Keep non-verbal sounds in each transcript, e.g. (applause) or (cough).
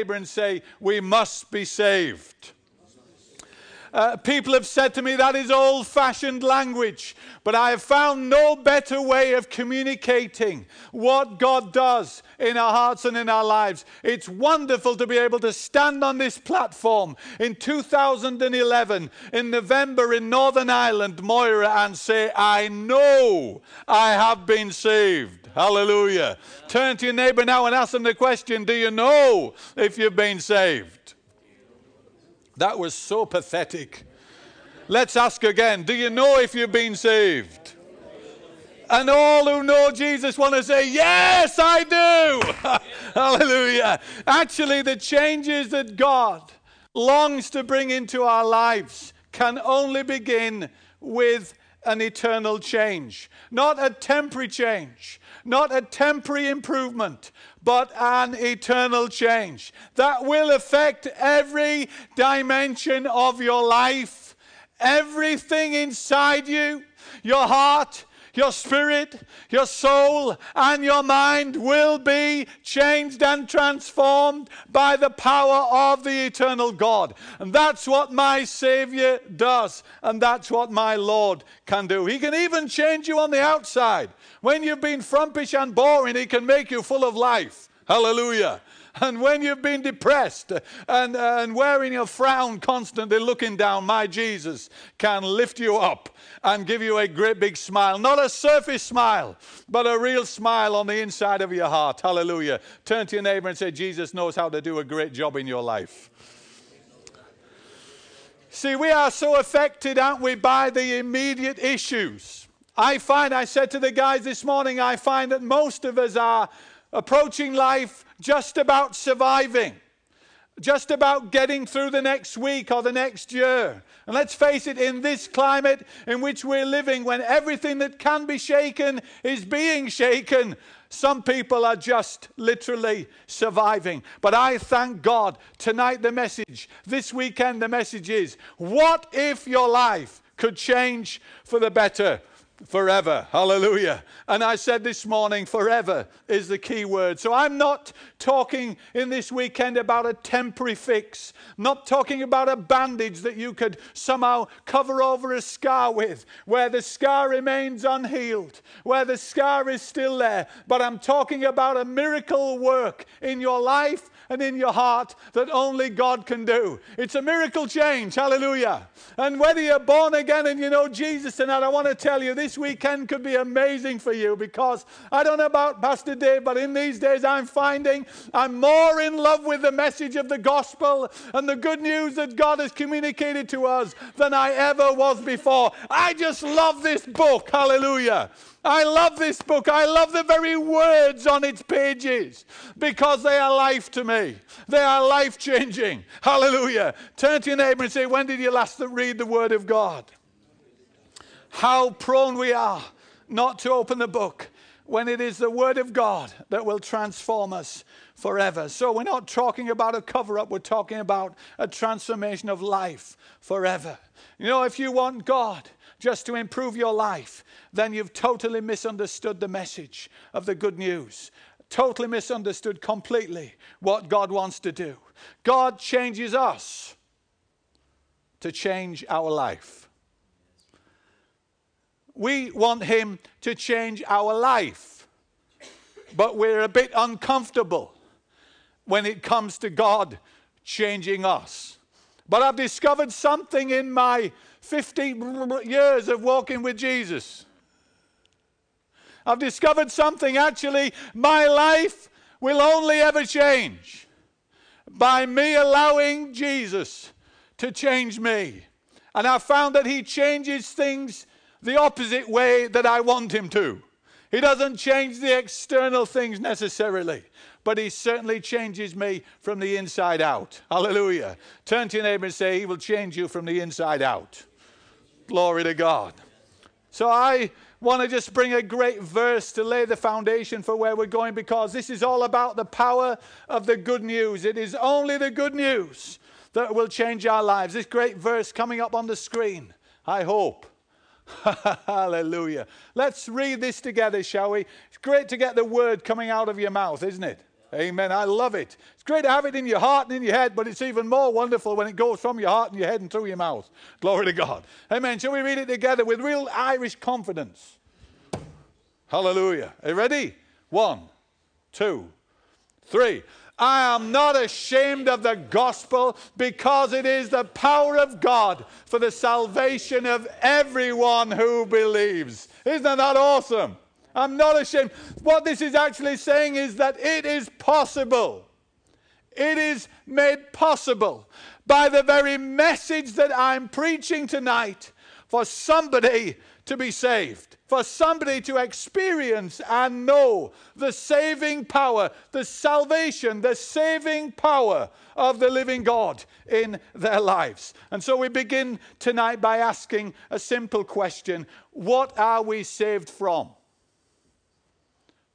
neighbor and say, We must be saved. Uh, people have said to me that is old fashioned language, but I have found no better way of communicating what God does in our hearts and in our lives. It's wonderful to be able to stand on this platform in 2011 in November in Northern Ireland, Moira, and say, I know I have been saved. Hallelujah. Turn to your neighbor now and ask them the question Do you know if you've been saved? That was so pathetic. Let's ask again Do you know if you've been saved? And all who know Jesus want to say, Yes, I do. (laughs) Hallelujah. Actually, the changes that God longs to bring into our lives can only begin with an eternal change, not a temporary change, not a temporary improvement, but an eternal change that will affect every dimension of your life, everything inside you, your heart, your spirit, your soul, and your mind will be changed and transformed by the power of the eternal God. And that's what my Savior does, and that's what my Lord can do. He can even change you on the outside. When you've been frumpish and boring, He can make you full of life. Hallelujah. And when you've been depressed and, and wearing a frown constantly looking down, my Jesus can lift you up and give you a great big smile. Not a surface smile, but a real smile on the inside of your heart. Hallelujah. Turn to your neighbor and say, Jesus knows how to do a great job in your life. See, we are so affected, aren't we, by the immediate issues. I find, I said to the guys this morning, I find that most of us are approaching life just about surviving, just about getting through the next week or the next year. And let's face it, in this climate in which we're living, when everything that can be shaken is being shaken, some people are just literally surviving. But I thank God tonight, the message, this weekend, the message is what if your life could change for the better? Forever. Hallelujah. And I said this morning, forever is the key word. So I'm not talking in this weekend about a temporary fix, not talking about a bandage that you could somehow cover over a scar with, where the scar remains unhealed, where the scar is still there. But I'm talking about a miracle work in your life and in your heart that only God can do. It's a miracle change. Hallelujah. And whether you're born again and you know Jesus tonight, I want to tell you this weekend could be amazing for you because I don't know about Pastor Dave, but in these days I'm finding I'm more in love with the message of the gospel and the good news that God has communicated to us than I ever was before. I just love this book. Hallelujah. I love this book. I love the very words on its pages because they are life to me. They are life changing. Hallelujah. Turn to your neighbor and say, When did you last read the Word of God? How prone we are not to open the book when it is the Word of God that will transform us forever. So we're not talking about a cover up, we're talking about a transformation of life forever. You know, if you want God, just to improve your life, then you've totally misunderstood the message of the good news. Totally misunderstood completely what God wants to do. God changes us to change our life. We want Him to change our life, but we're a bit uncomfortable when it comes to God changing us. But I've discovered something in my 50 years of walking with Jesus. I've discovered something actually, my life will only ever change by me allowing Jesus to change me. And I found that He changes things the opposite way that I want Him to. He doesn't change the external things necessarily, but He certainly changes me from the inside out. Hallelujah. Turn to your neighbor and say, He will change you from the inside out. Glory to God. So I want to just bring a great verse to lay the foundation for where we're going because this is all about the power of the good news. It is only the good news that will change our lives. This great verse coming up on the screen, I hope. (laughs) Hallelujah. Let's read this together, shall we? It's great to get the word coming out of your mouth, isn't it? Amen. I love it. It's great to have it in your heart and in your head, but it's even more wonderful when it goes from your heart and your head and through your mouth. Glory to God. Amen. Shall we read it together with real Irish confidence? Hallelujah. Are you ready? One, two, three. I am not ashamed of the gospel because it is the power of God for the salvation of everyone who believes. Isn't that awesome? I'm not ashamed. What this is actually saying is that it is possible. It is made possible by the very message that I'm preaching tonight for somebody to be saved, for somebody to experience and know the saving power, the salvation, the saving power of the living God in their lives. And so we begin tonight by asking a simple question What are we saved from?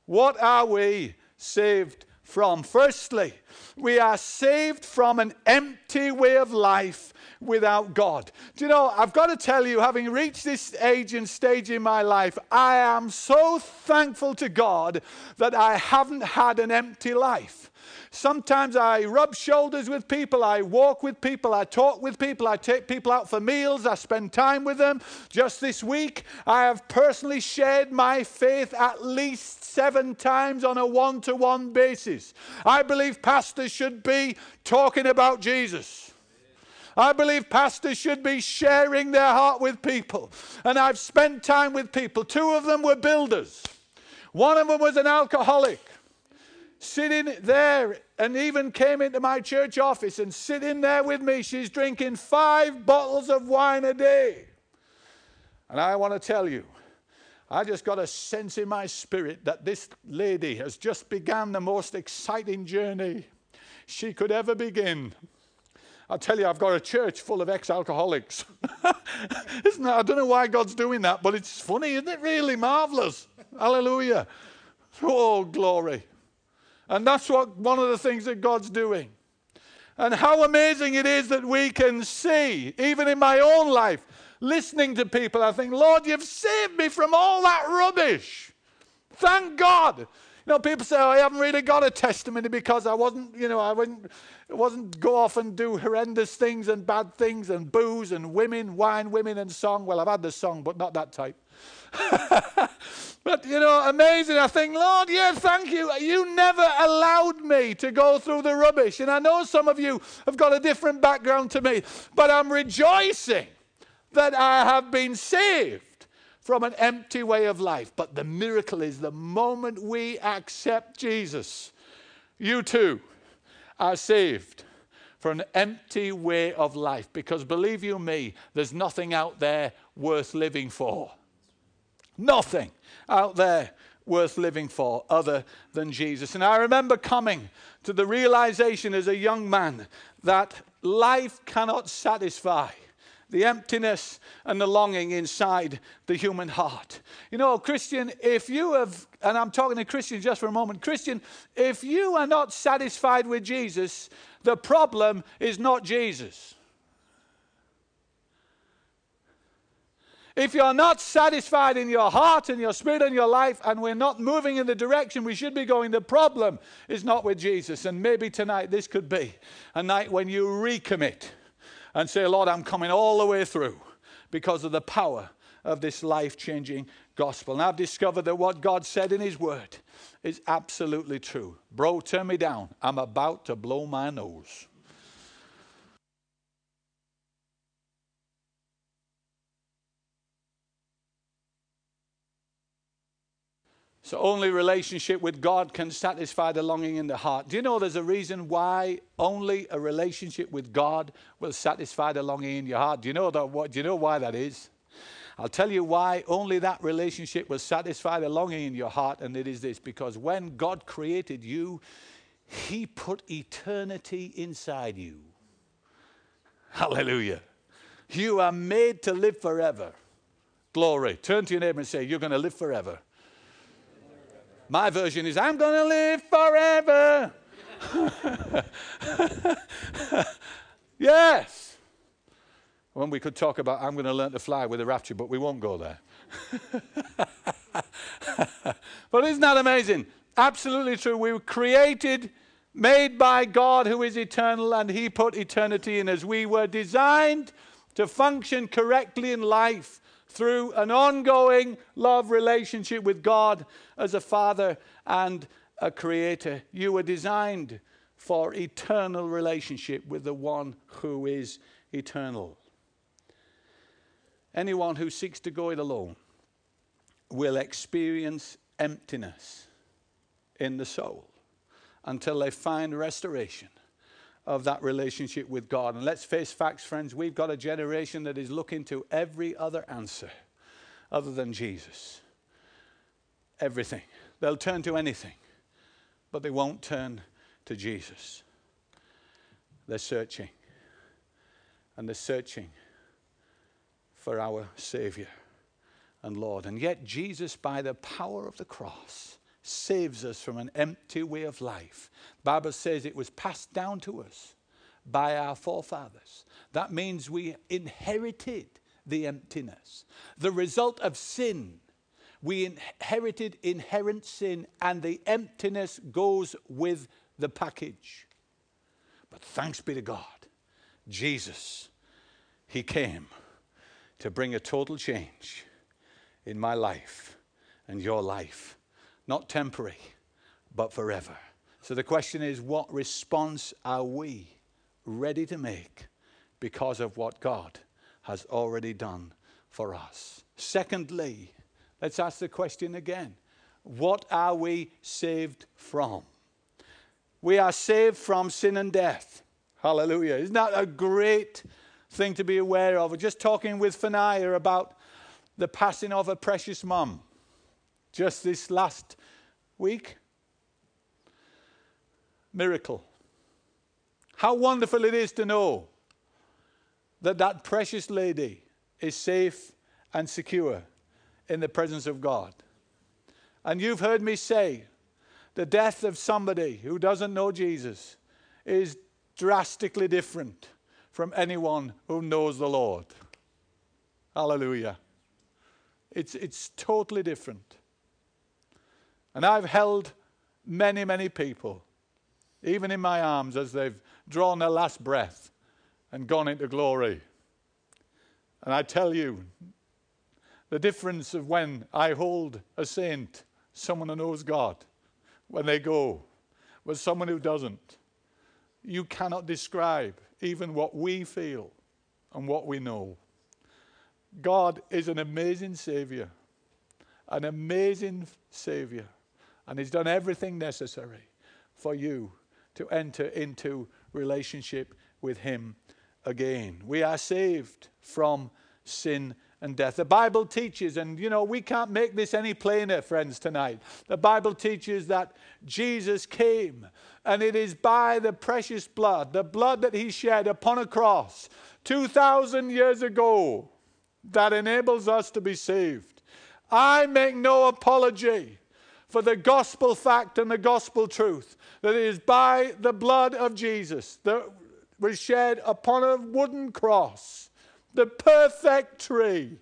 What are we saved from? Firstly, we are saved from an empty way of life without God. Do you know, I've got to tell you, having reached this age and stage in my life, I am so thankful to God that I haven't had an empty life. Sometimes I rub shoulders with people, I walk with people, I talk with people, I take people out for meals, I spend time with them. Just this week, I have personally shared my faith at least seven times on a one to one basis. I believe pastors should be talking about Jesus. I believe pastors should be sharing their heart with people. And I've spent time with people. Two of them were builders, one of them was an alcoholic. Sitting there and even came into my church office and sitting there with me. She's drinking five bottles of wine a day. And I want to tell you, I just got a sense in my spirit that this lady has just begun the most exciting journey she could ever begin. I tell you, I've got a church full of ex alcoholics. (laughs) isn't that? I don't know why God's doing that, but it's funny, isn't it? Really marvelous. Hallelujah. Oh, glory. And that's what one of the things that God's doing. And how amazing it is that we can see, even in my own life, listening to people, I think, Lord, you've saved me from all that rubbish. Thank God. You know, people say, oh, I haven't really got a testimony because I wasn't, you know, I wouldn't, wasn't go off and do horrendous things and bad things and booze and women, wine, women and song. Well, I've had the song, but not that type. (laughs) but, you know, amazing. I think, Lord, yeah, thank you. You never allowed me to go through the rubbish. And I know some of you have got a different background to me, but I'm rejoicing that I have been saved from an empty way of life. But the miracle is the moment we accept Jesus, you too are saved from an empty way of life. Because believe you me, there's nothing out there worth living for. Nothing out there worth living for other than Jesus. And I remember coming to the realization as a young man that life cannot satisfy the emptiness and the longing inside the human heart. You know, Christian, if you have, and I'm talking to Christians just for a moment, Christian, if you are not satisfied with Jesus, the problem is not Jesus. If you're not satisfied in your heart and your spirit and your life, and we're not moving in the direction we should be going, the problem is not with Jesus. And maybe tonight this could be a night when you recommit and say, Lord, I'm coming all the way through because of the power of this life changing gospel. And I've discovered that what God said in His Word is absolutely true. Bro, turn me down. I'm about to blow my nose. So only relationship with God can satisfy the longing in the heart. Do you know there's a reason why only a relationship with God will satisfy the longing in your heart? Do you know that what do you know why that is? I'll tell you why only that relationship will satisfy the longing in your heart, and it is this because when God created you, He put eternity inside you. Hallelujah. You are made to live forever. Glory. Turn to your neighbor and say, You're going to live forever. My version is, I'm going to live forever. (laughs) yes. When we could talk about, I'm going to learn to fly with a rapture, but we won't go there. (laughs) but isn't that amazing? Absolutely true. We were created, made by God who is eternal, and He put eternity in us. We were designed to function correctly in life through an ongoing love relationship with God as a father and a creator. You were designed for eternal relationship with the one who is eternal. Anyone who seeks to go it alone will experience emptiness in the soul until they find restoration of that relationship with God. And let's face facts, friends, we've got a generation that is looking to every other answer other than Jesus. Everything. They'll turn to anything, but they won't turn to Jesus. They're searching. And they're searching for our Savior and Lord. And yet, Jesus, by the power of the cross, saves us from an empty way of life. Bible says it was passed down to us by our forefathers. That means we inherited the emptiness. The result of sin, we inherited inherent sin, and the emptiness goes with the package. But thanks be to God, Jesus, He came to bring a total change in my life and your life. Not temporary, but forever. So the question is what response are we ready to make because of what God has already done for us? Secondly, let's ask the question again what are we saved from? We are saved from sin and death. Hallelujah. Isn't that a great thing to be aware of. We're just talking with Fanaya about the passing of a precious mum just this last week. Miracle. How wonderful it is to know that that precious lady is safe and secure in the presence of God. And you've heard me say the death of somebody who doesn't know Jesus is drastically different from anyone who knows the Lord. Hallelujah. It's, it's totally different. And I've held many, many people, even in my arms, as they've drawn their last breath and gone into glory. And I tell you, the difference of when I hold a saint, someone who knows God, when they go, with someone who doesn't, you cannot describe even what we feel and what we know. God is an amazing Savior, an amazing Savior, and He's done everything necessary for you to enter into relationship with Him again. We are saved from sin and death. The Bible teaches, and you know, we can't make this any plainer, friends, tonight. The Bible teaches that Jesus came, and it is by the precious blood, the blood that he shed upon a cross 2,000 years ago, that enables us to be saved. I make no apology for the gospel fact and the gospel truth that it is by the blood of Jesus that was shed upon a wooden cross the perfect tree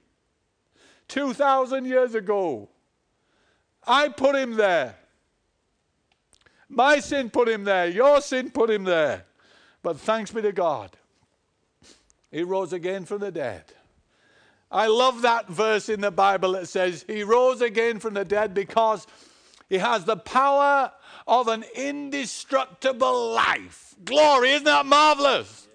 2,000 years ago. I put him there. My sin put him there. Your sin put him there. But thanks be to God, he rose again from the dead. I love that verse in the Bible that says, He rose again from the dead because He has the power of an indestructible life. Glory, isn't that marvelous?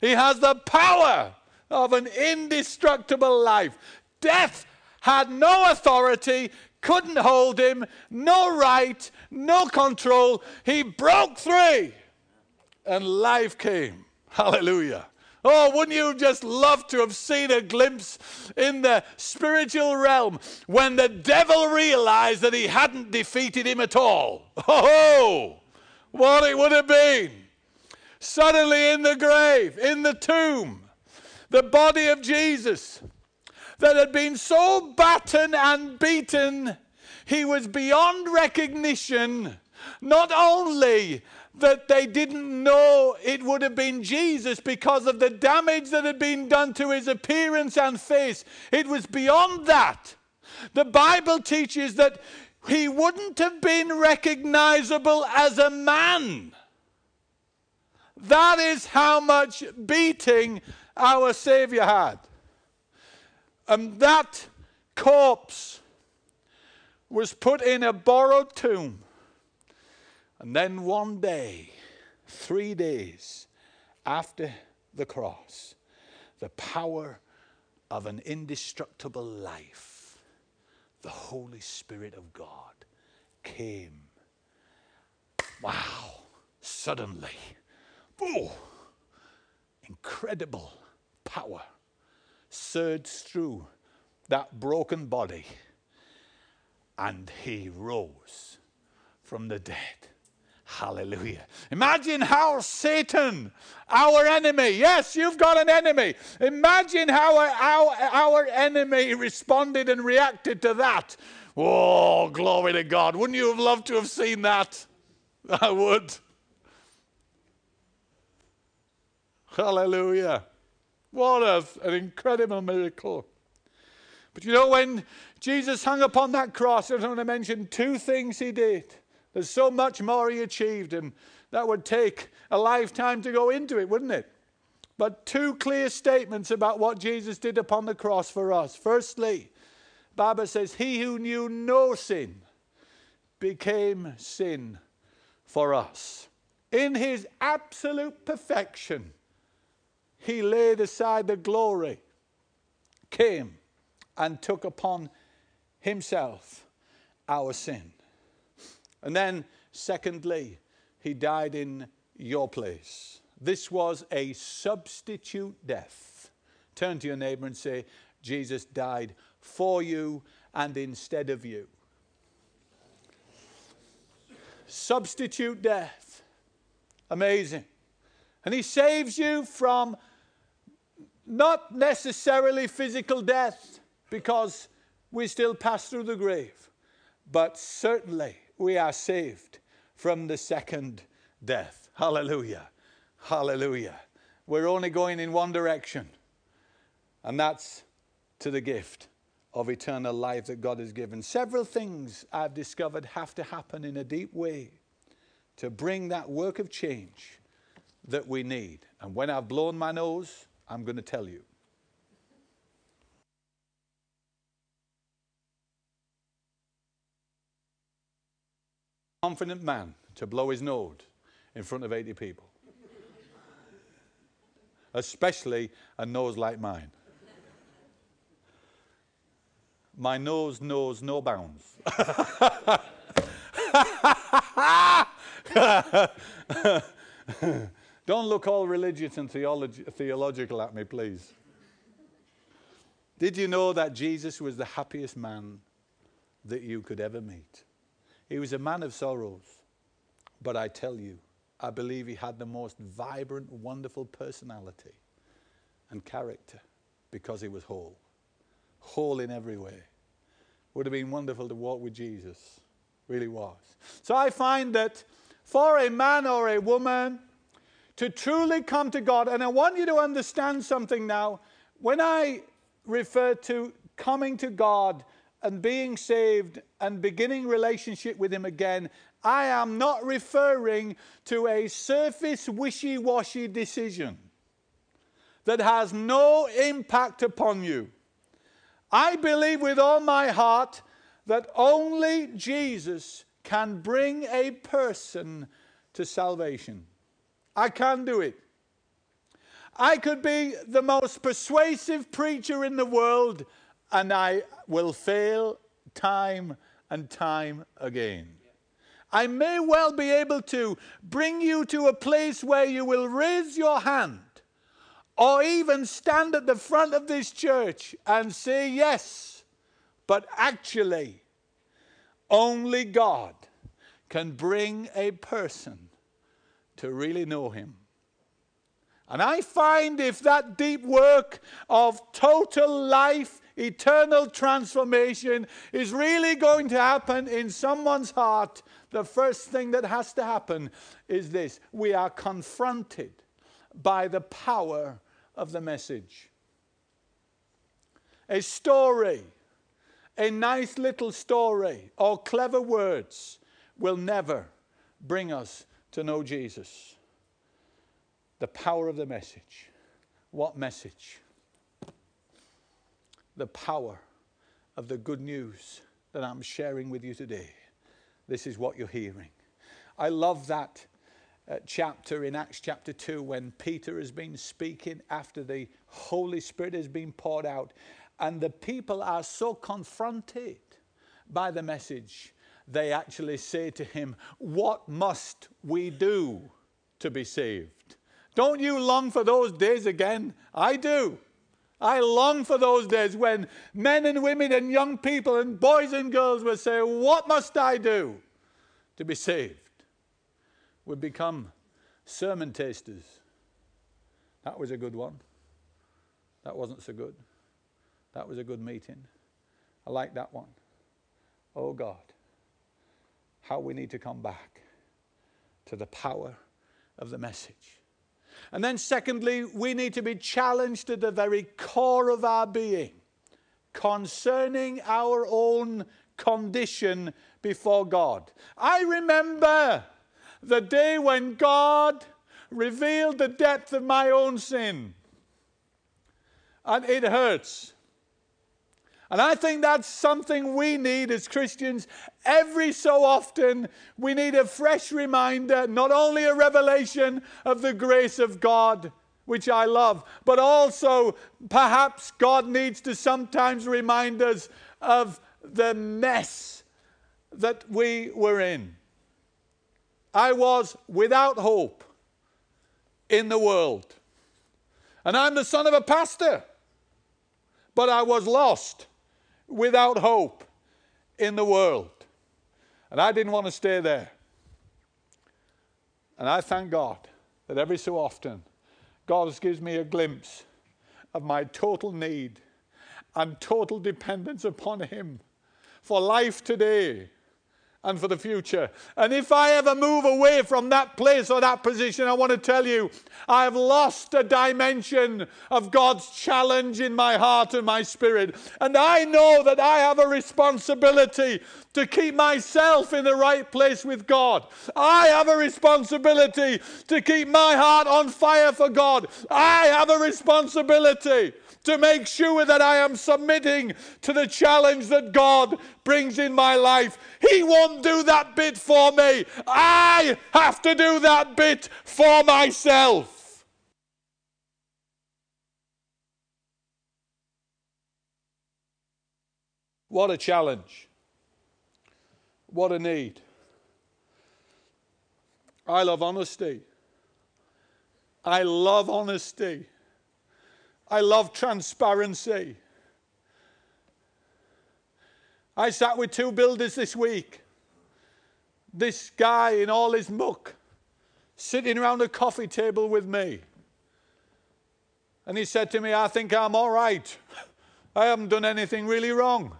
He has the power of an indestructible life. Death had no authority, couldn't hold him, no right, no control. He broke free and life came. (laughs) Hallelujah. Oh, wouldn't you just love to have seen a glimpse in the spiritual realm when the devil realized that he hadn't defeated him at all? Oh, what it would have been. Suddenly in the grave, in the tomb, the body of Jesus that had been so battered and beaten, he was beyond recognition. Not only that they didn't know it would have been Jesus because of the damage that had been done to his appearance and face, it was beyond that. The Bible teaches that he wouldn't have been recognizable as a man. That is how much beating our Savior had. And that corpse was put in a borrowed tomb. And then one day, three days after the cross, the power of an indestructible life, the Holy Spirit of God came. Wow, suddenly. Oh, incredible power surged through that broken body and he rose from the dead. Hallelujah. Imagine how Satan, our enemy, yes, you've got an enemy. Imagine how our, our, enemy responded and reacted to that. Oh, glory to God. Wouldn't you have loved to have seen that? I would. Hallelujah. What a, an incredible miracle. But you know, when Jesus hung upon that cross, I want to mention two things he did. There's so much more he achieved, and that would take a lifetime to go into it, wouldn't it? But two clear statements about what Jesus did upon the cross for us. Firstly, Bible says, He who knew no sin became sin for us. In his absolute perfection, he laid aside the glory, came and took upon himself our sin. And then, secondly, he died in your place. This was a substitute death. Turn to your neighbor and say, Jesus died for you and instead of you. Substitute death. Amazing. And he saves you from not necessarily physical death, because we still pass through the grave, but certainly we are saved from the second death. Hallelujah. Hallelujah. We're only going in one direction, and that's to the gift of eternal life that God has given. Several things I've discovered have to happen in a deep way to bring that work of change that we need. And when I've blown my nose, I'm going to tell you. Confident man to blow his nose in front of 80 people, especially a nose like mine. My nose knows no bounds. (laughs) Don't look all religious and theological at me, please. Did you know that Jesus was the happiest man that you could ever meet? He was a man of sorrows, but I tell you, I believe he had the most vibrant, wonderful personality and character because he was whole. Whole in every way. Would have been wonderful to walk with Jesus. Really was. So I find that for a man or a woman to truly come to God. And I want you to understand something now. When I refer to coming to God and being saved and beginning relationship with Him again, I am not referring to a surface wishy washy decision that has no impact upon you. I believe with all my heart that only Jesus can bring a person to salvation. I can do it. I could be the most persuasive preacher in the world, and I will fail time and time again. I may well be able to bring you to a place where you will raise your hand or even stand at the front of this church and say yes, but actually, only God can bring a person to really know Him. And I find if that deep work of total life, eternal transformation is really going to happen in someone's heart, the first thing that has to happen is this we are confronted by the power of the message. A story, A nice little story or clever words will never bring us to know Jesus. The power of the message. What message? The power of the good news that I'm sharing with you today. This is what you're hearing. I love that uh, chapter in Acts chapter 2 when Peter has been speaking after the Holy Spirit has been poured out, and the people are so confronted by the message, they actually say to him, What must we do to be saved? Don't you long for those days again? I do. I long for those days when men and women and young people and boys and girls will say, What must I do to be saved? We become sermon tasters. That was a good one. That wasn't so good. That was a good meeting. I like that one. Oh God, how we need to come back to the power of the message. And then, secondly, we need to be challenged to the very core of our being concerning our own condition before God. I remember the day when God revealed the depth of my own sin. And it hurts. And I think that's something we need as Christians. Every so often, we need a fresh reminder, not only a revelation of the grace of God, which I love, but also perhaps God needs to sometimes remind us of the mess that we were in. I was without hope in the world. And I'm the son of a pastor, but I was lost without hope in the world. And I didn't want to stay there. And I thank God that every so often God gives me a glimpse of my total need and total dependence upon Him for life today and for the future. And if I ever move away from that place or that position, I want to tell you, I have lost a dimension of God's challenge in my heart and my spirit. And I know that I have a responsibility to keep myself in the right place with God. I have a responsibility to keep my heart on fire for God. I have a responsibility to make sure that I am submitting to the challenge that God brings in my life. He won't do that bit for me. I have to do that bit for myself. What a challenge. What a need. I love honesty. I love honesty. I love transparency. I sat with two builders this week. This guy in all his muck sitting around a coffee table with me. And he said to me, I think I'm all right. I haven't done anything really wrong.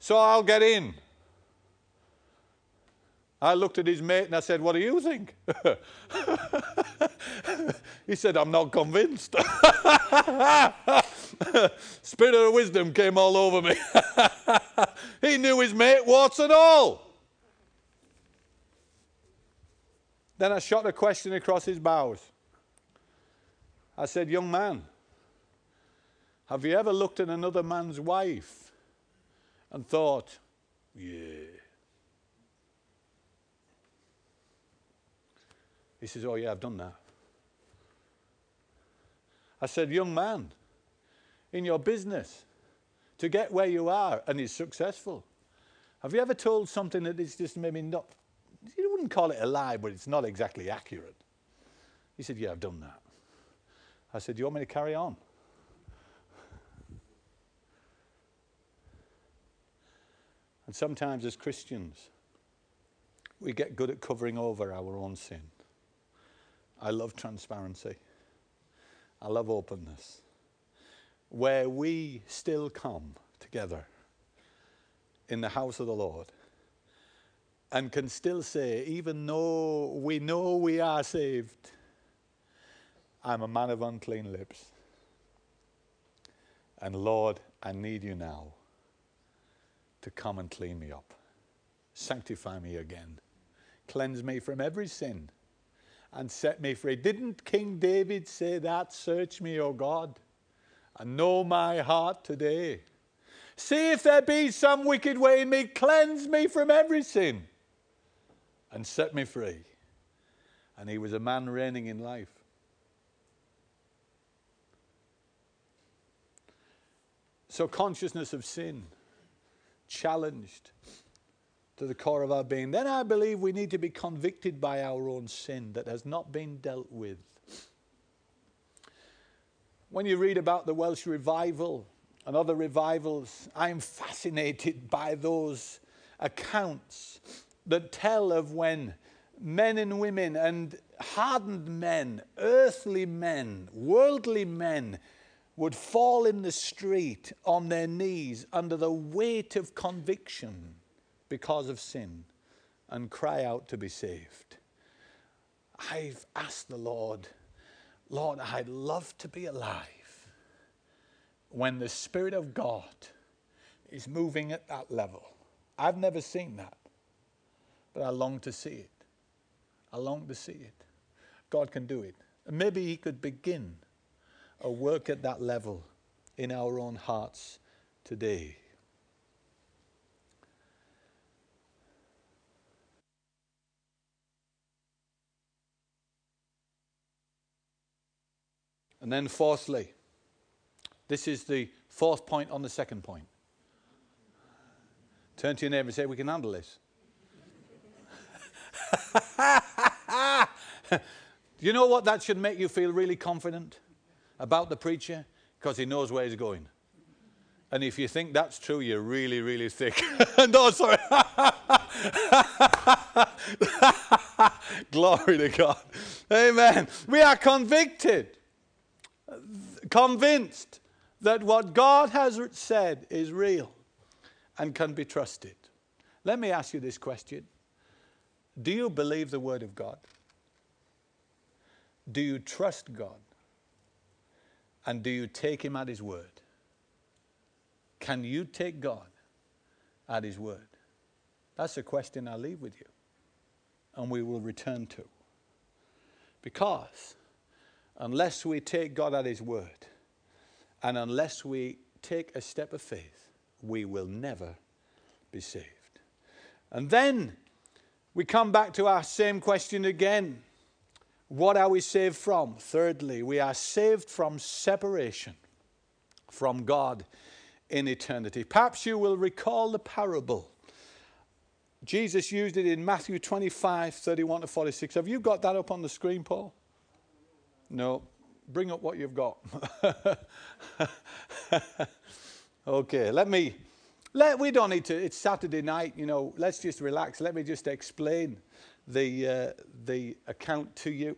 So I'll get in. I looked at his mate and I said, What do you think? (laughs) he said, I'm not convinced. (laughs) Spirit of wisdom came all over me. (laughs) he knew his mate, warts and all. Then I shot a question across his bows. I said, Young man, have you ever looked at another man's wife and thought, Yeah, He says, Oh, yeah, I've done that. I said, Young man, in your business, to get where you are and is successful, have you ever told something that is just maybe not, you wouldn't call it a lie, but it's not exactly accurate? He said, Yeah, I've done that. I said, Do you want me to carry on? And sometimes as Christians, we get good at covering over our own sin. I love transparency. I love openness. Where we still come together in the house of the Lord and can still say, even though we know we are saved, I'm a man of unclean lips. And Lord, I need you now to come and clean me up, sanctify me again, cleanse me from every sin, and set me free. Didn't King David say that? Search me, O God, and know my heart today. See if there be some wicked way in me, cleanse me from every sin, and set me free. And he was a man reigning in life. So, consciousness of sin, challenged to the core of our being. Then I believe we need to be convicted by our own sin that has not been dealt with. When you read about the Welsh revival and other revivals, I'm fascinated by those accounts that tell of when men and women and hardened men, earthly men, worldly men, would fall in the street on their knees under the weight of conviction because of sin and cry out to be saved. I've asked the Lord, Lord, I'd love to be alive when the Spirit of God is moving at that level. I've never seen that, but I long to see it. I long to see it. God can do it. Maybe He could begin a work at that level in our own hearts today. And then, fourthly, this is the fourth point on the second point. Turn to your neighbor and say, We can handle this. (laughs) You know what? That should make you feel really confident about the preacher because he knows where he's going. And if you think that's true, you're really, really thick. (laughs) no, sorry. (laughs) Glory to God. Amen. We are convicted, convinced that what God has said is real and can be trusted. Let me ask you this question Do you believe the Word of God? Do you trust God? And do you take him at his word? Can you take God at his word? That's a question I'll leave with you. And we will return to. Because unless we take God at his word, and unless we take a step of faith, we will never be saved. And then we come back to our same question again what are we saved from? Thirdly, we are saved from separation from God in eternity. Perhaps you will recall the parable. Jesus used it in Matthew 25, 31 to 46. Have you got that up on the screen, Paul? No. Bring up what you've got. (laughs) okay, let me. Let, we don't need to. It's Saturday night, you know. Let's just relax. Let me just explain the, uh, the account to you.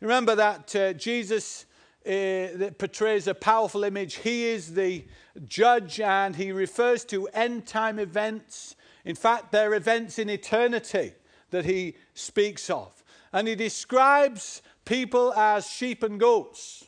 Remember that uh, Jesus uh, that portrays a powerful image. He is the judge and he refers to end time events. In fact, they're events in eternity that he speaks of. And he describes people as sheep and goats.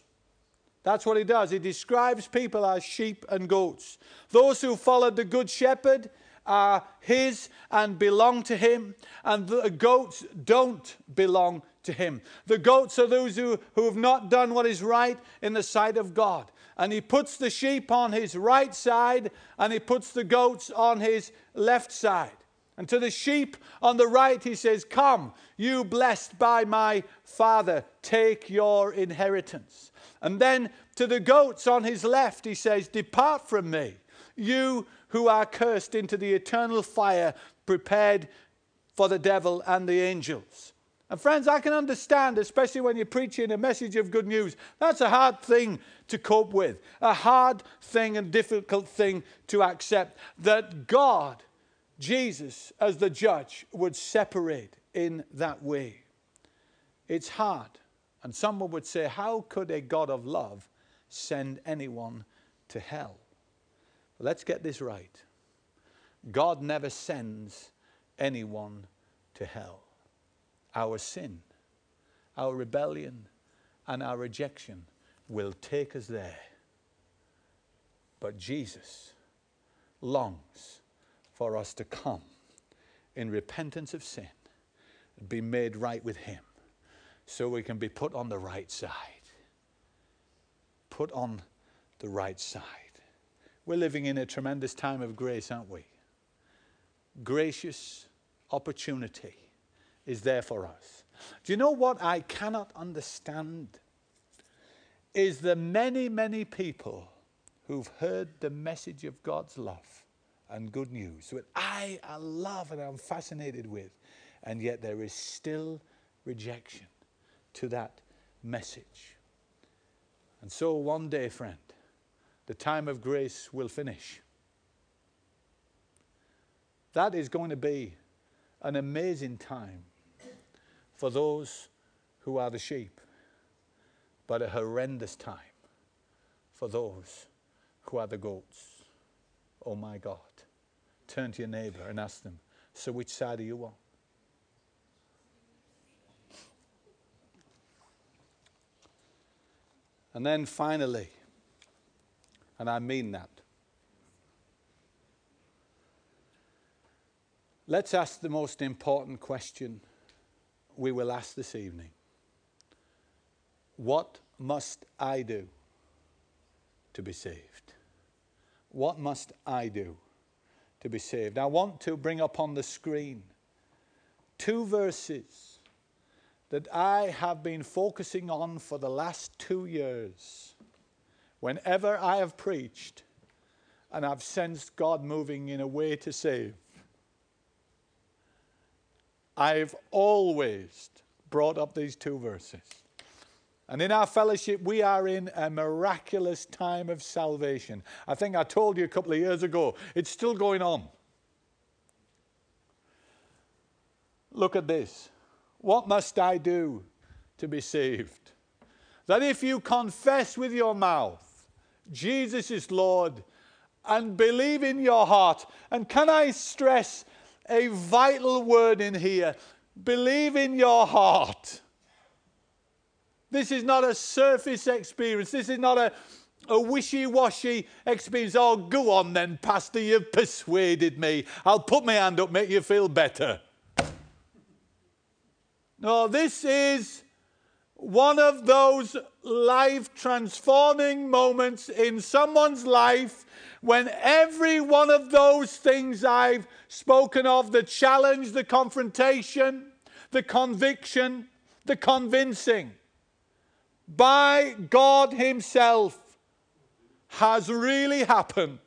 That's what he does. He describes people as sheep and goats. Those who followed the Good Shepherd are his and belong to him, and the goats don't belong to him. The goats are those who, who have not done what is right in the sight of God. And he puts the sheep on his right side, and he puts the goats on his left side. And to the sheep on the right, he says, Come, you blessed by my Father, take your inheritance. And then to the goats on his left, he says, Depart from me, you who are cursed into the eternal fire prepared for the devil and the angels. And friends, I can understand, especially when you're preaching a message of good news, that's a hard thing to cope with, a hard thing and difficult thing to accept that God, Jesus, as the judge, would separate in that way. It's hard. And someone would say, How could a God of love send anyone to hell? Let's get this right. God never sends anyone to hell. Our sin, our rebellion, and our rejection will take us there. But Jesus longs for us to come in repentance of sin and be made right with Him so we can be put on the right side. Put on the right side. We're living in a tremendous time of grace, aren't we? Gracious opportunity is there for us. Do you know what I cannot understand? Is the many, many people who've heard the message of God's love and good news, that I, I love and I'm fascinated with, and yet there is still rejection to that message. And so one day, friend, the time of grace will finish. That is going to be an amazing time for those who are the sheep, but a horrendous time for those who are the goats. Oh my God. Turn to your neighbor and ask them, So which side are you on? And then finally, and I mean that, let's ask the most important question we will ask this evening What must I do to be saved? What must I do to be saved? I want to bring up on the screen two verses that I have been focusing on for the last two years. Whenever I have preached and I've sensed God moving in a way to save, I've always brought up these two verses. And in our fellowship, we are in a miraculous time of salvation. I think I told you a couple of years ago, it's still going on. Look at this. What must I do to be saved? That if you confess with your mouth Jesus is Lord and believe in your heart, and can I stress a vital word in here? Believe in your heart. This is not a surface experience. This is not a, a wishy washy experience. Oh, go on then, Pastor, you've persuaded me. I'll put my hand up, make you feel better. No, this is one of those life transforming moments in someone's life when every one of those things I've spoken of the challenge, the confrontation, the conviction, the convincing by God Himself has really happened,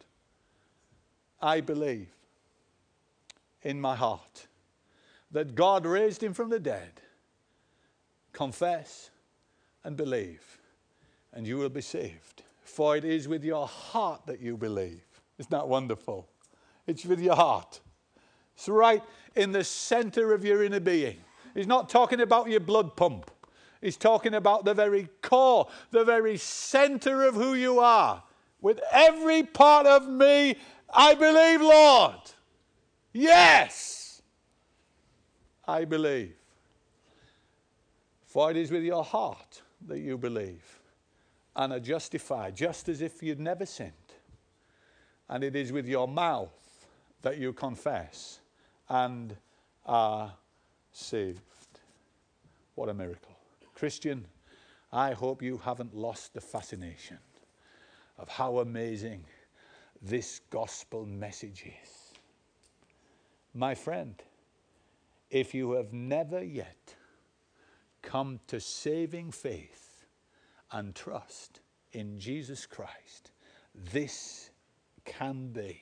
I believe in my heart that God raised him from the dead, confess and believe, and you will be saved. For it is with your heart that you believe. Isn't that wonderful? It's with your heart. It's right in the center of your inner being. He's not talking about your blood pump. He's talking about the very core, the very center of who you are. With every part of me, I believe, Lord. Yes. I believe. For it is with your heart that you believe and are justified, just as if you'd never sinned. And it is with your mouth that you confess and are saved. What a miracle. Christian, I hope you haven't lost the fascination of how amazing this gospel message is. My friend, if you have never yet come to saving faith and trust in Jesus Christ, this can be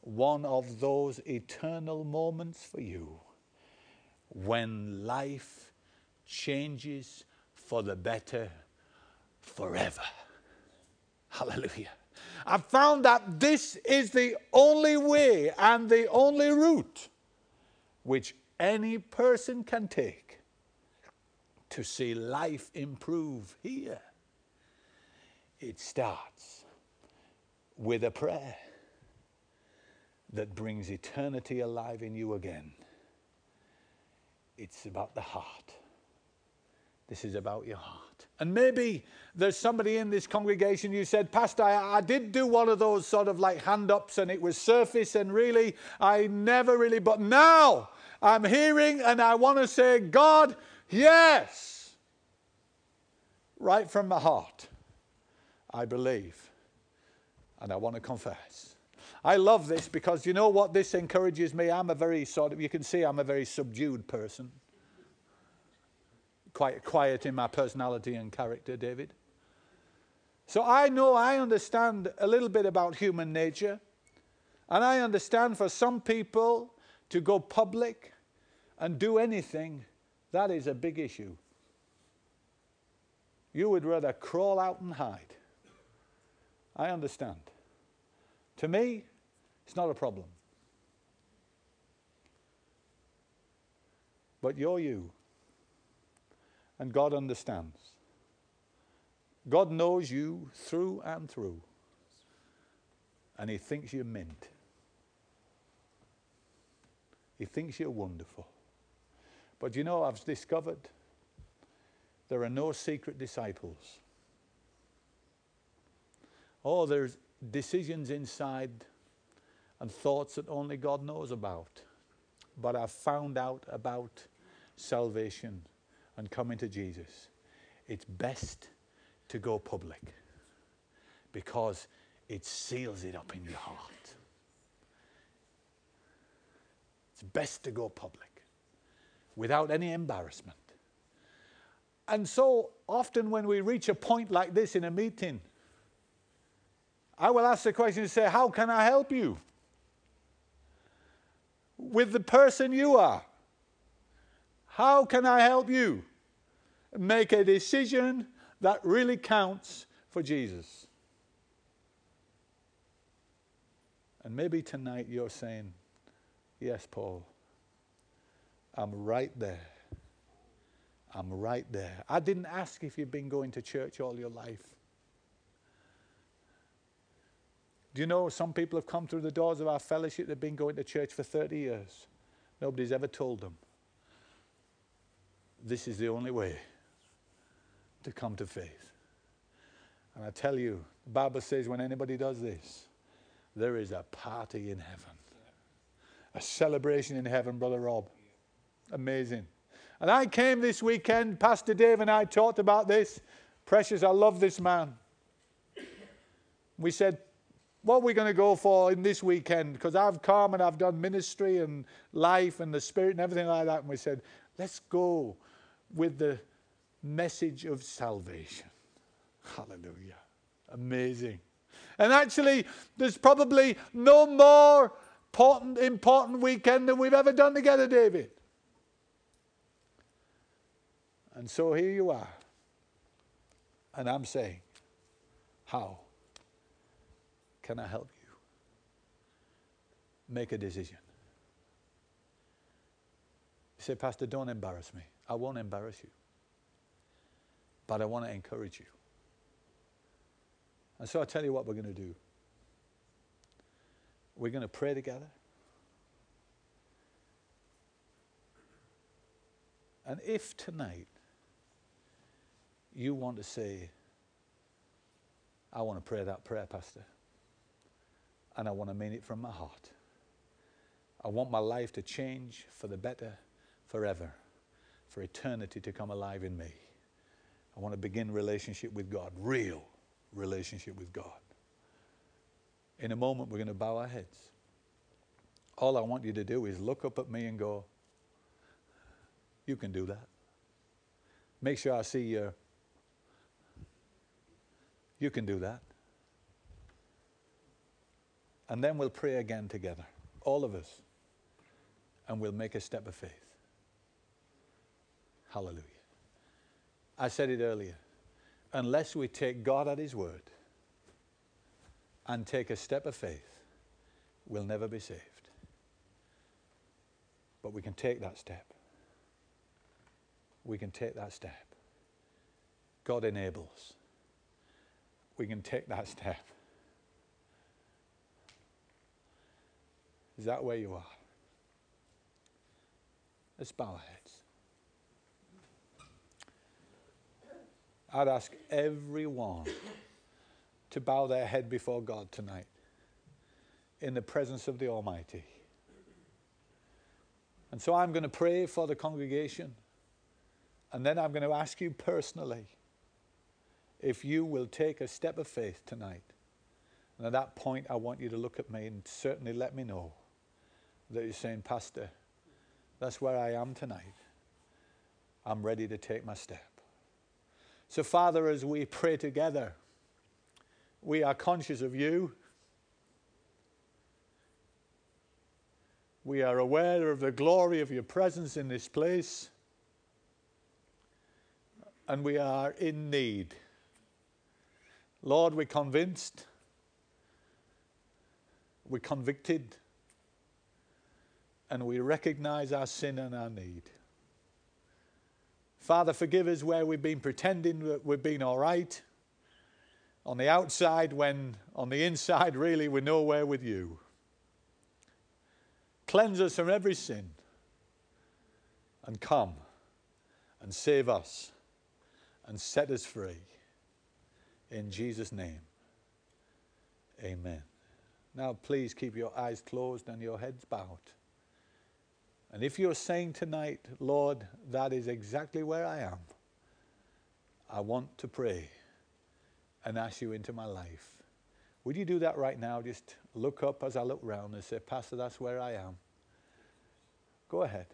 one of those eternal moments for you when life changes for the better forever. Hallelujah. I've found that this is the only way and the only route which any person can take to see life improve here. It starts with a prayer that brings eternity alive in you again. It's about the heart. This is about your heart. And maybe there's somebody in this congregation you said, Pastor, I, I, did do one of those sort of like hand ups and it was surface and really, I never really, but now I'm hearing and I want to say, God, yes. Right from my heart, I believe and I want to confess. I love this because you know what this encourages me? I'm a very sort of, you can see I'm a very subdued person. Quite quiet in my personality and character, David. So I know I understand a little bit about human nature. And I understand for some people to go public and do anything, that is a big issue. You would rather crawl out and hide. I understand. To me, it's not a problem. But you're you. And God understands. God knows you through and through. And He thinks you're mint. He thinks you're wonderful. But you know, I've discovered there are no secret disciples. Oh, there's decisions inside and thoughts that only God knows about. But I've found out about salvation and coming to Jesus. It's best to go public because it seals it up in your heart. It's best to go public without any embarrassment. And so often, when we reach a point like this in a meeting, I will ask the question and say, How can I help you? With the person you are. How can I help you make a decision that really counts for Jesus. And maybe tonight you're saying, Yes, Paul, I'm right there. I'm right there. I didn't ask if you've been going to church all your life. Do you know some people have come through the doors of our fellowship, they've been going to church for 30 years. Nobody's ever told them. This is the only way to come to faith. And I tell you, the Bible says when anybody does this, there is a party in heaven, a celebration in heaven, Brother Rob. Amazing. And I came this weekend, Pastor Dave and I talked about this. Precious, I love this man. We said, what are we going to go for in this weekend? Because I've come and I've done ministry and life and the spirit and everything like that. And we said, let's go with the message of salvation. Hallelujah. Amazing. And actually, there's probably no more important, important weekend than we've ever done together, David. And so here you are. And I'm saying, how can I help you? Make a decision. You say, Pastor, don't embarrass me. I won't embarrass you. But I want to encourage you. And so I tell you what we're going to do. We're going to pray together. And if tonight you want to say, I want to pray that prayer, Pastor, and I want to mean it from my heart. I want my life to change for the better forever, for eternity to come alive in me. I want to begin relationship with God, real relationship with God. In a moment, we're going to bow our heads. All I want you to do is look up at me and go, You can do that. Make sure I see your. You can do that. And then we'll pray again together, all of us, and we'll make a step of faith. Hallelujah. I said it earlier. Unless we take God at His word and take a step of faith, we'll never be saved. But we can take that step. We can take that step. God enables. We can take that step. Is that where you are? Let's bow our heads. I'd ask everyone to bow their head before God tonight in the presence of the Almighty. And so I'm going to pray for the congregation. And then I'm going to ask you personally if you will take a step of faith tonight. And at that point, I want you to look at me and certainly let me know that you're saying, Pastor, that's where I am tonight. I'm ready to take my step. So, Father, as we pray together, we are conscious of you. We are aware of the glory of your presence in this place. And we are in need. Lord, we're convinced, we're convicted, and we recognize our sin and our need. Father, forgive us where we've been pretending that we've been all right on the outside when on the inside, really, we're nowhere with you. Cleanse us from every sin and come and save us and set us free. In Jesus' name, amen. Now, please keep your eyes closed and your heads bowed. And if you're saying tonight, Lord, that is exactly where I am, I want to pray and ask you into my life. Would you do that right now? Just look up as I look around and say, Pastor, that's where I am. Go ahead.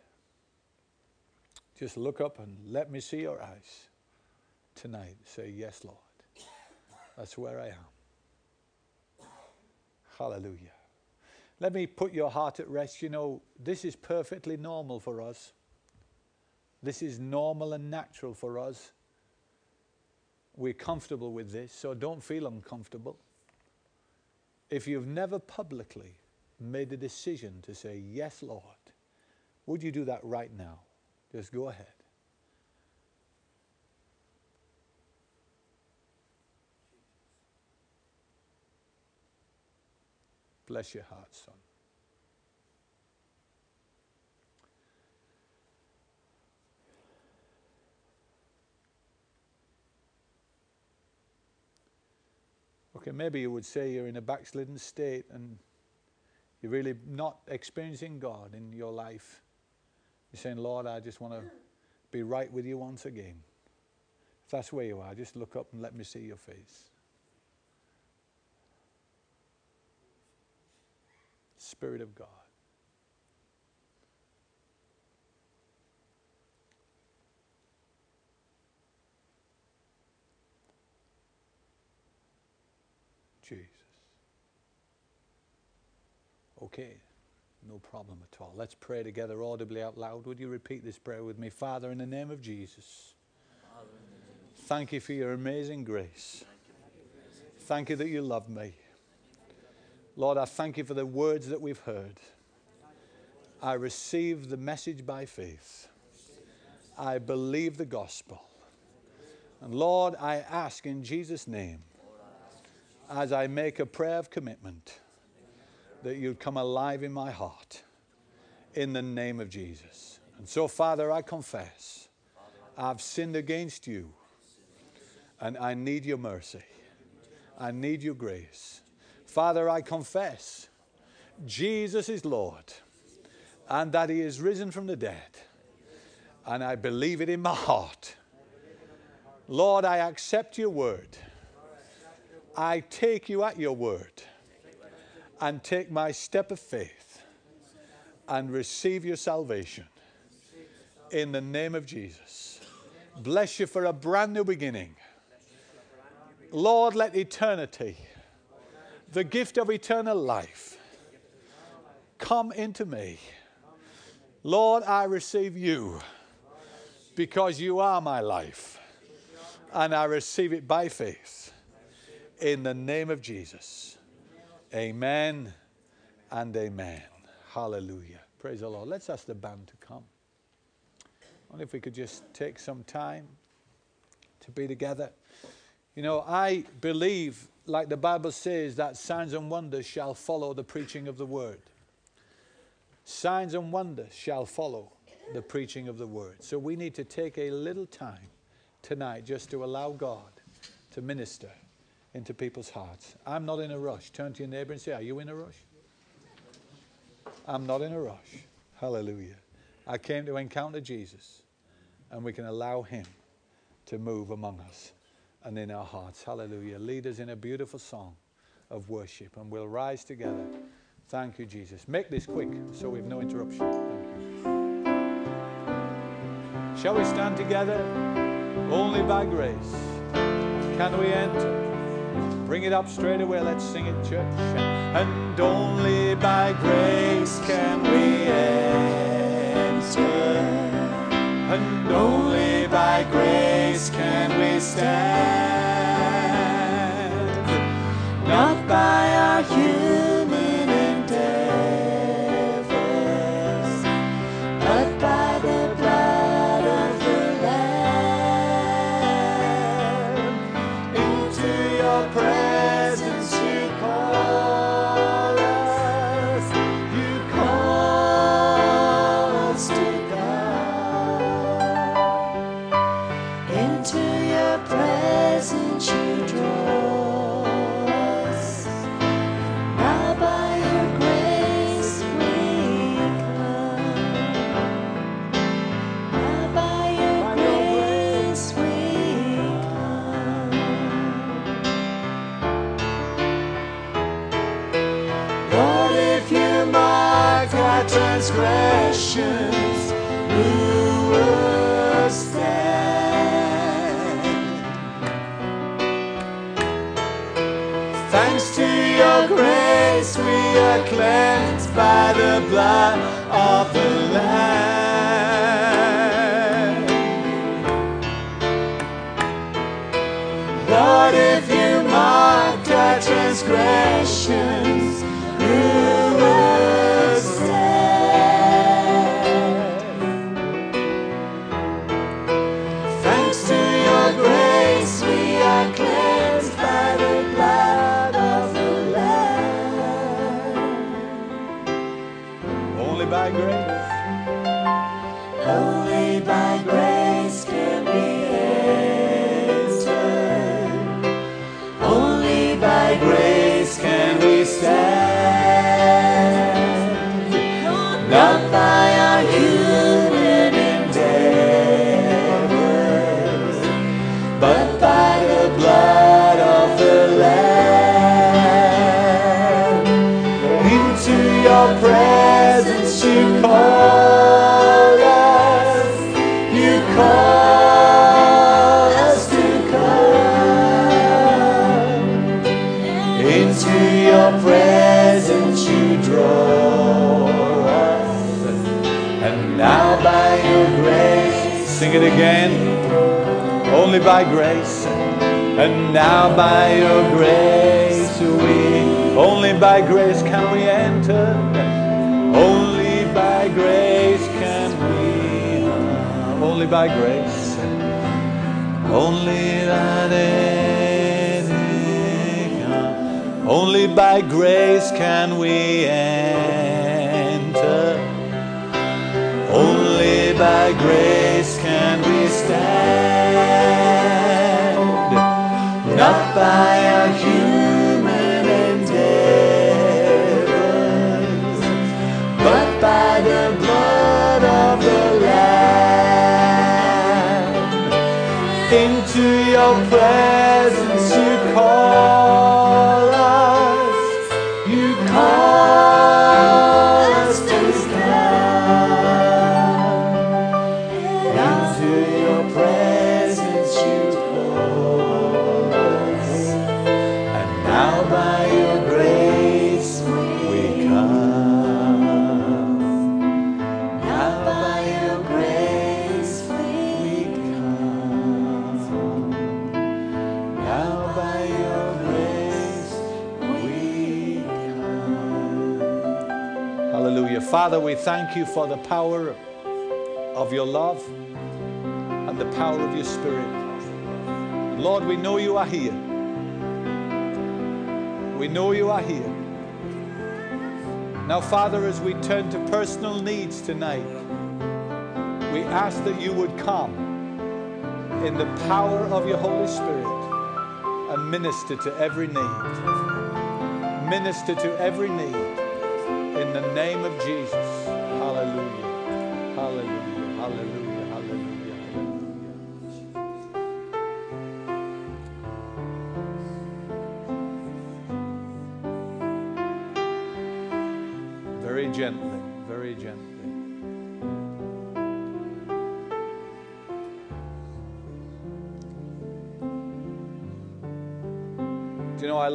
Just look up and let me see your eyes tonight. Say, Yes, Lord. That's where I am. Hallelujah. Let me put your heart at rest. You know, this is perfectly normal for us. This is normal and natural for us. We're comfortable with this, so don't feel uncomfortable. If you've never publicly made a decision to say, Yes, Lord, would you do that right now? Just go ahead. Bless your heart, son. Okay, maybe you would say you're in a backslidden state and you're really not experiencing God in your life. You're saying, Lord, I just want to be right with you once again. If that's where you are, just look up and let me see your face. Spirit of God. Jesus. Okay, no problem at all. Let's pray together audibly out loud. Would you repeat this prayer with me? Father, in the name of Jesus, thank you for your amazing grace. Thank you that you love me. Lord, I thank you for the words that we've heard. I receive the message by faith. I believe the gospel. And Lord, I ask in Jesus' name as I make a prayer of commitment that you'd come alive in my heart in the name of Jesus. And so, Father, I confess I've sinned against you and I need your mercy. I need your grace. Father, I confess Jesus is Lord and that he is risen from the dead. And I believe it in my heart. Lord, I accept your word I take you at your word and take my step of faith and receive your salvation in the name of Jesus. Bless you for a brand new beginning. Lord, let eternity, the gift of eternal life, come into me. Lord, I receive you because you are my life, and I receive it by faith in the name of Jesus. Amen and amen. Hallelujah. Praise the Lord. Let's ask the band to come. Only if we could just take some time to be together. You know, I believe, like the Bible says, that signs and wonders shall follow the preaching of the word. Signs and wonders shall follow the preaching of the word. So we need to take a little time tonight just to allow God to minister into people's hearts. I'm not in a rush. Turn to your neighbor and say, Are you in a rush? I'm not in a rush. Hallelujah. I came to encounter Jesus, and we can allow Him to move among us and in our hearts. Hallelujah. Lead us in a beautiful song of worship, and we'll rise together. Thank you, Jesus. Make this quick so we have no interruption. Shall we stand together? Only by grace can we enter. Bring it up straight away. Let's sing it, church. And only by grace can we enter. And only by grace can we stand. Not by transgressions, who will stand? Thanks to your grace, we are cleansed by the blood of the Lamb. Lord, if you marked our transgressions, only by grace, and now by your grace we, only by grace can we enter, only by grace can we, only by grace, only that only by grace can we enter. Only by grace can we stand. Not by our human endeavors, but by the blood of the Lamb. Into your presence you call thank you for the power of your love and the power of your spirit. Lord, we know you are here. We know you are here. Now, Father, as we turn to personal needs tonight, we ask that you would come in the power of your Holy Spirit and minister to every need. Minister to every need in the name of Jesus.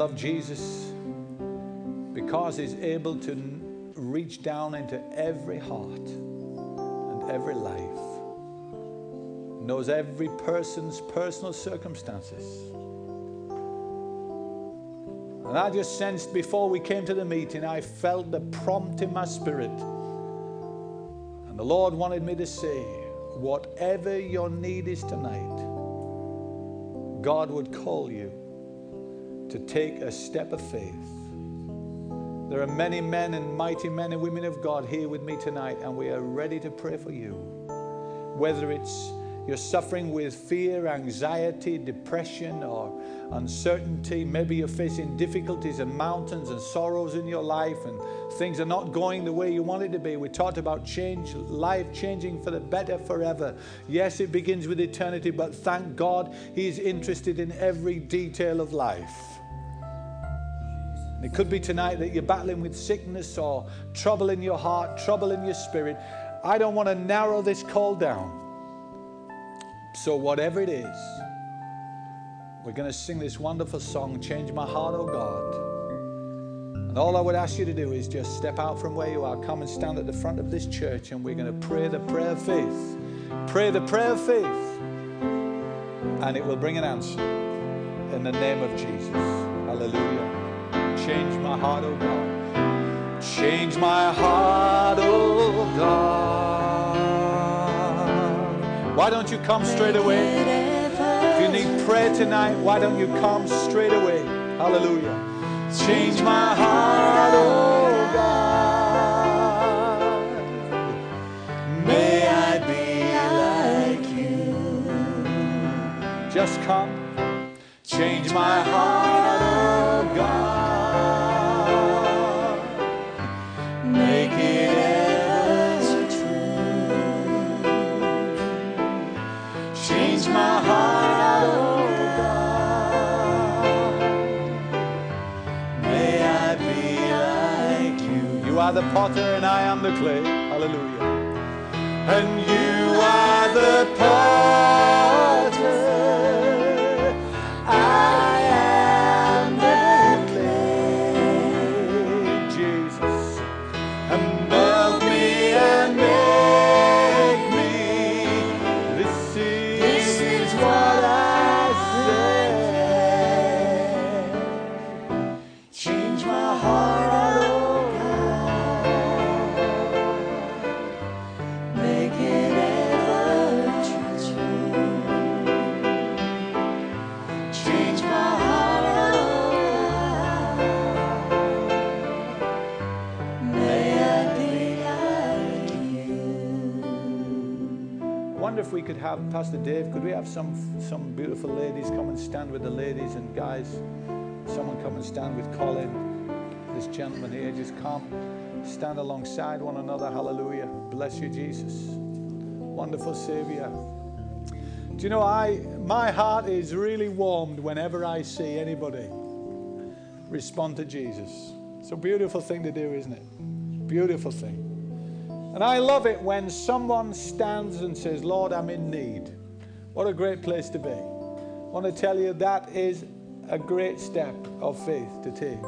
Love Jesus because he's able to reach down into every heart and every life, knows every person's personal circumstances. And I just sensed before we came to the meeting, I felt the prompt in my spirit. And the Lord wanted me to say, whatever your need is tonight, God would call you to take a step of faith. There are many men and mighty men and women of God here with me tonight, and we are ready to pray for you. Whether it's you're suffering with fear, anxiety, depression, or uncertainty, maybe you're facing difficulties and mountains and sorrows in your life, and things are not going the way you want it to be. We talked about change, life changing for the better forever. Yes, it begins with eternity, but thank God He's interested in every detail of life. It could be tonight that you're battling with sickness or trouble in your heart, trouble in your spirit. I don't want to narrow this call down. So, whatever it is, we're going to sing this wonderful song, Change My Heart, oh God. And all I would ask you to do is just step out from where you are, come and stand at the front of this church, and we're going to pray the prayer of faith. Pray the prayer of faith, and it will bring an answer in the name of Jesus. Hallelujah. Change my heart, oh God. Change my heart, oh God. Why don't you come straight away? If you need prayer tonight, why don't you come straight away? Hallelujah. Change my heart, oh God. May I be like you. Just come. Change my heart, are the potter and I am the clay. Hallelujah. And you are the potter. Wonder if we could have Pastor Dave. Could we have some some beautiful ladies come and stand with the ladies and guys? Someone come and stand with Colin. This gentleman here, just come, stand alongside one another. Hallelujah. Bless you, Jesus. Wonderful Savior. Do you know I my heart is really warmed whenever I see anybody respond to Jesus. It's a beautiful thing to do, isn't it? Beautiful thing. And I love it when someone stands and says, Lord, I'm in need. What a great place to be. I want to tell you that is a great step of faith to take.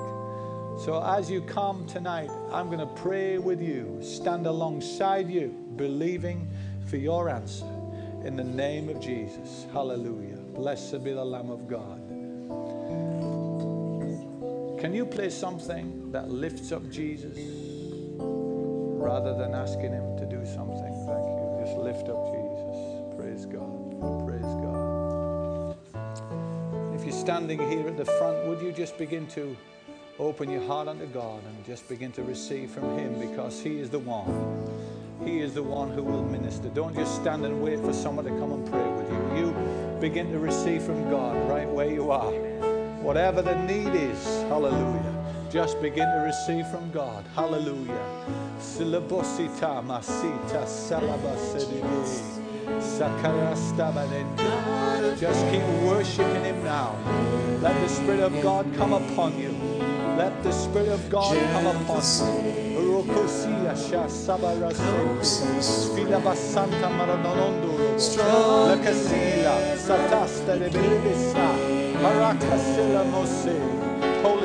So as you come tonight, I'm going to pray with you, stand alongside you, believing for your answer in the name of Jesus. Hallelujah. Blessed be the Lamb of God. Can you play something that lifts up Jesus rather than asking Him to do something. Thank you. Just lift up Jesus. Praise God. Praise God. If you're standing here at the front, would you just begin to open your heart unto God and just begin to receive from Him because He is the one. He is the one who will minister. Don't just stand and wait for someone to come and pray with you. You begin to receive from God right where you are. Whatever the need is, hallelujah just begin to receive from God. Hallelujah. Silabosita masita. Just keep worshiping Him now. Let the Spirit of God come upon you. Let the Spirit of God come upon you. Sfidabasanta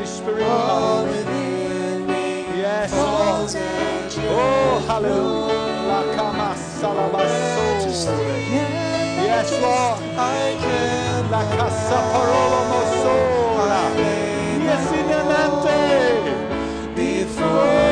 Holy Spirit. Yes, Lord. Oh, hallelujah. Yes, Lord. La casa parola mosora. Yes, in the Before.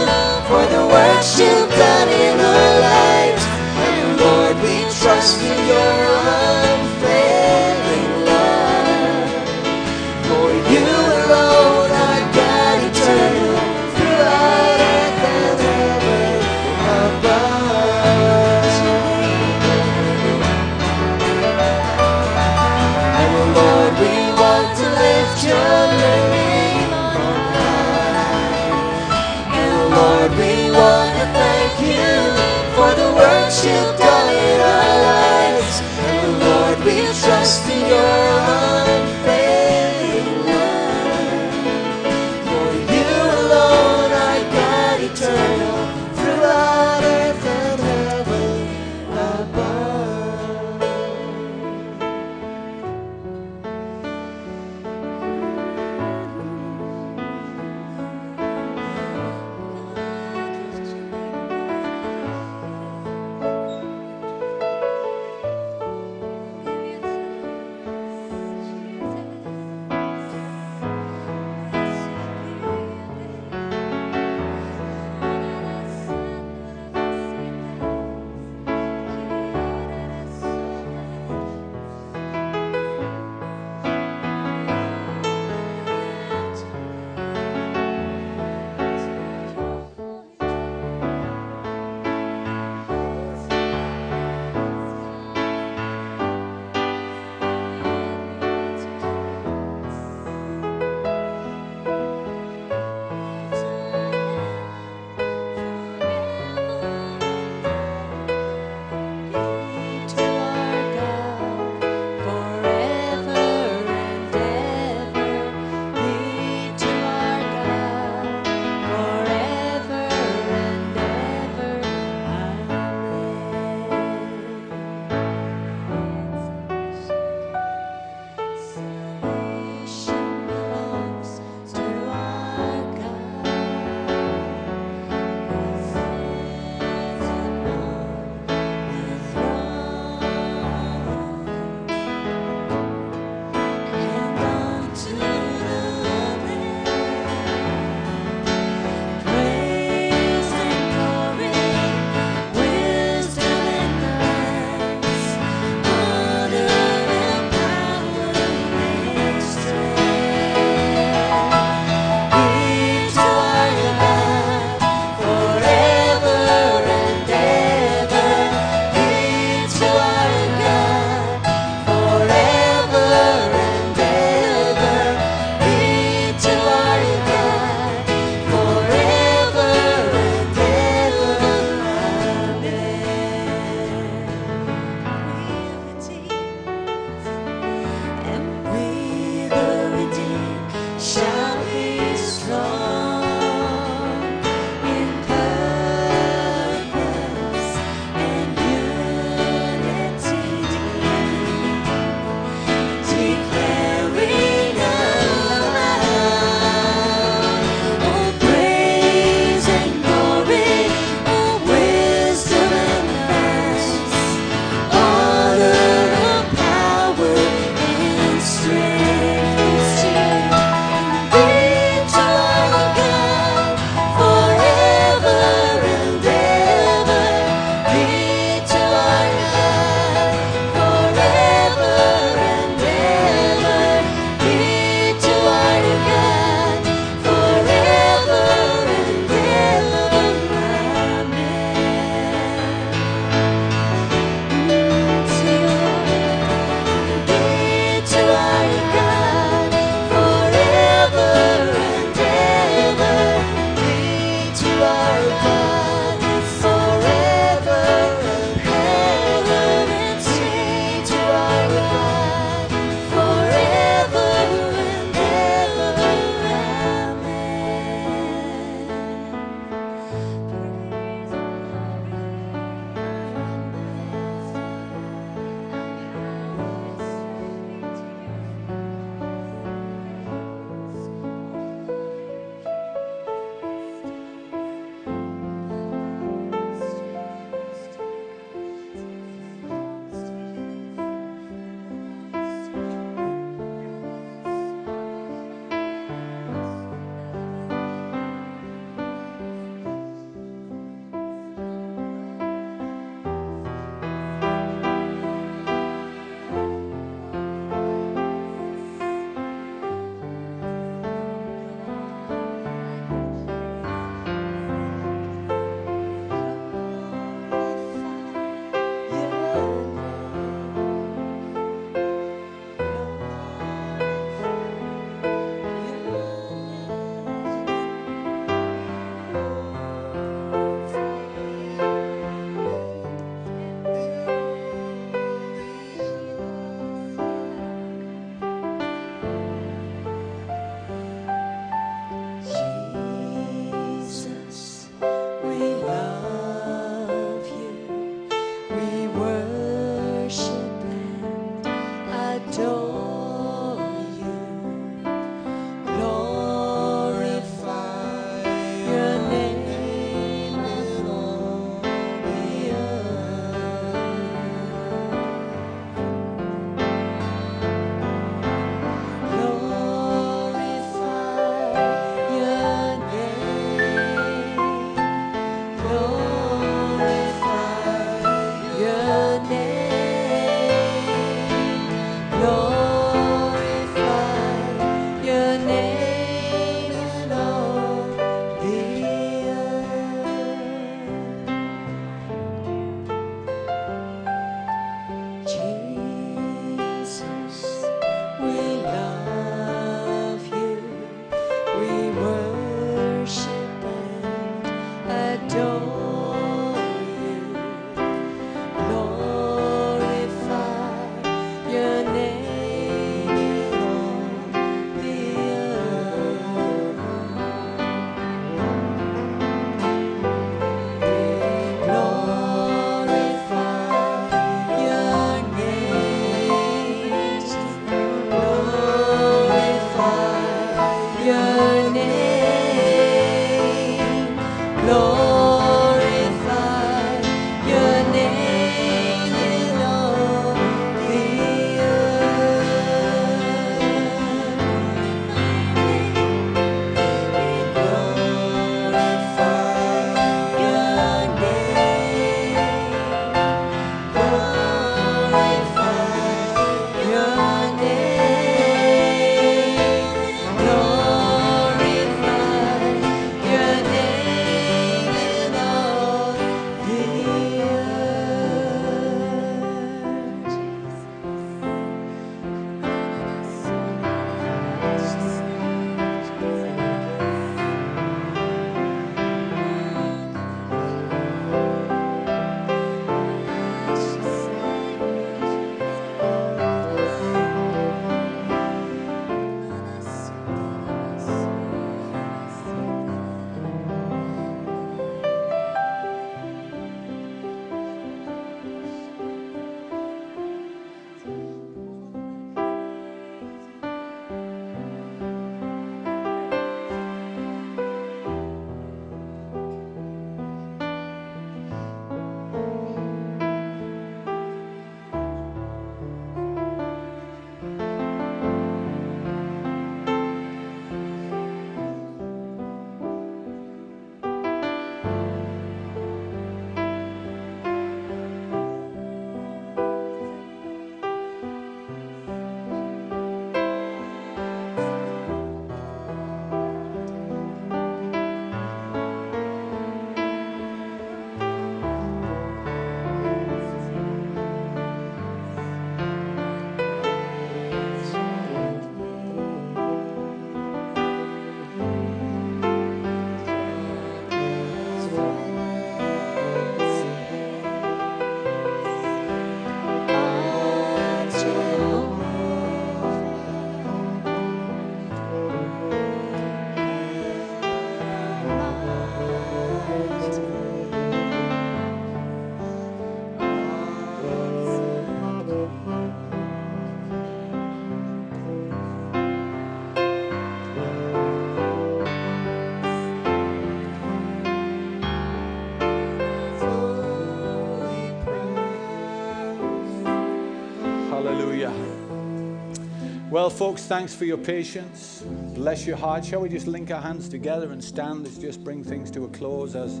Well, folks, thanks for your patience. Bless your heart. Shall we just link our hands together and stand? Let's just bring things to a close as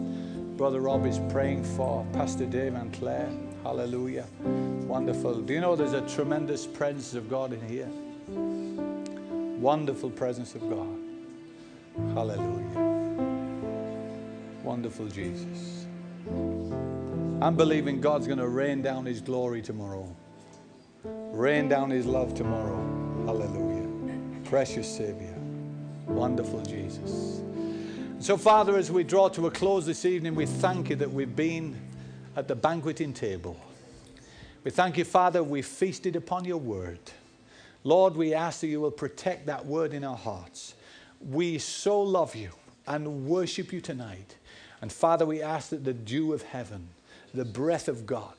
Brother Rob is praying for Pastor Dave and Claire. Hallelujah. Wonderful. Do you know there's a tremendous presence of God in here? Wonderful presence of God. Hallelujah. Wonderful Jesus. I'm believing God's going to rain down His glory tomorrow, rain down His love tomorrow. Hallelujah. Precious Savior. Wonderful Jesus. So, Father, as we draw to a close this evening, we thank you that we've been at the banqueting table. We thank you, Father, we feasted upon your word. Lord, we ask that you will protect that word in our hearts. We so love you and worship you tonight. And Father, we ask that the dew of heaven, the breath of God,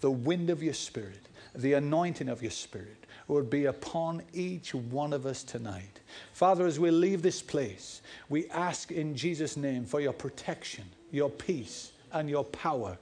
the wind of your spirit, the anointing of your spirit would be upon each one of us tonight. Father, as we leave this place, we ask in Jesus' name for your protection, your peace, and your power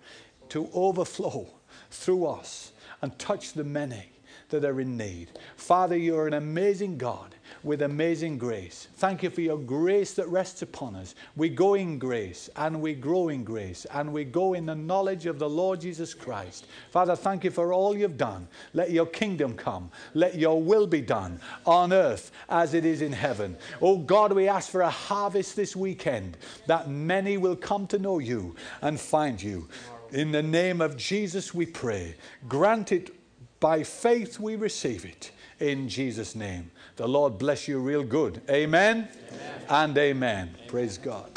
to overflow through us and touch the many that are in need. Father, you're an amazing God with amazing grace. Thank you for your grace that rests upon us. We go in grace and we grow in grace and we go in the knowledge of the Lord Jesus Christ. Father, thank you for all you've done. Let your kingdom come. Let your will be done on earth as it is in heaven. Oh God, we ask for a harvest this weekend that many will come to know you and find you. In the name of Jesus, we pray. Grant it by faith, we receive it in Jesus' name. The Lord bless you real good. Amen, amen. and amen. amen. Praise God.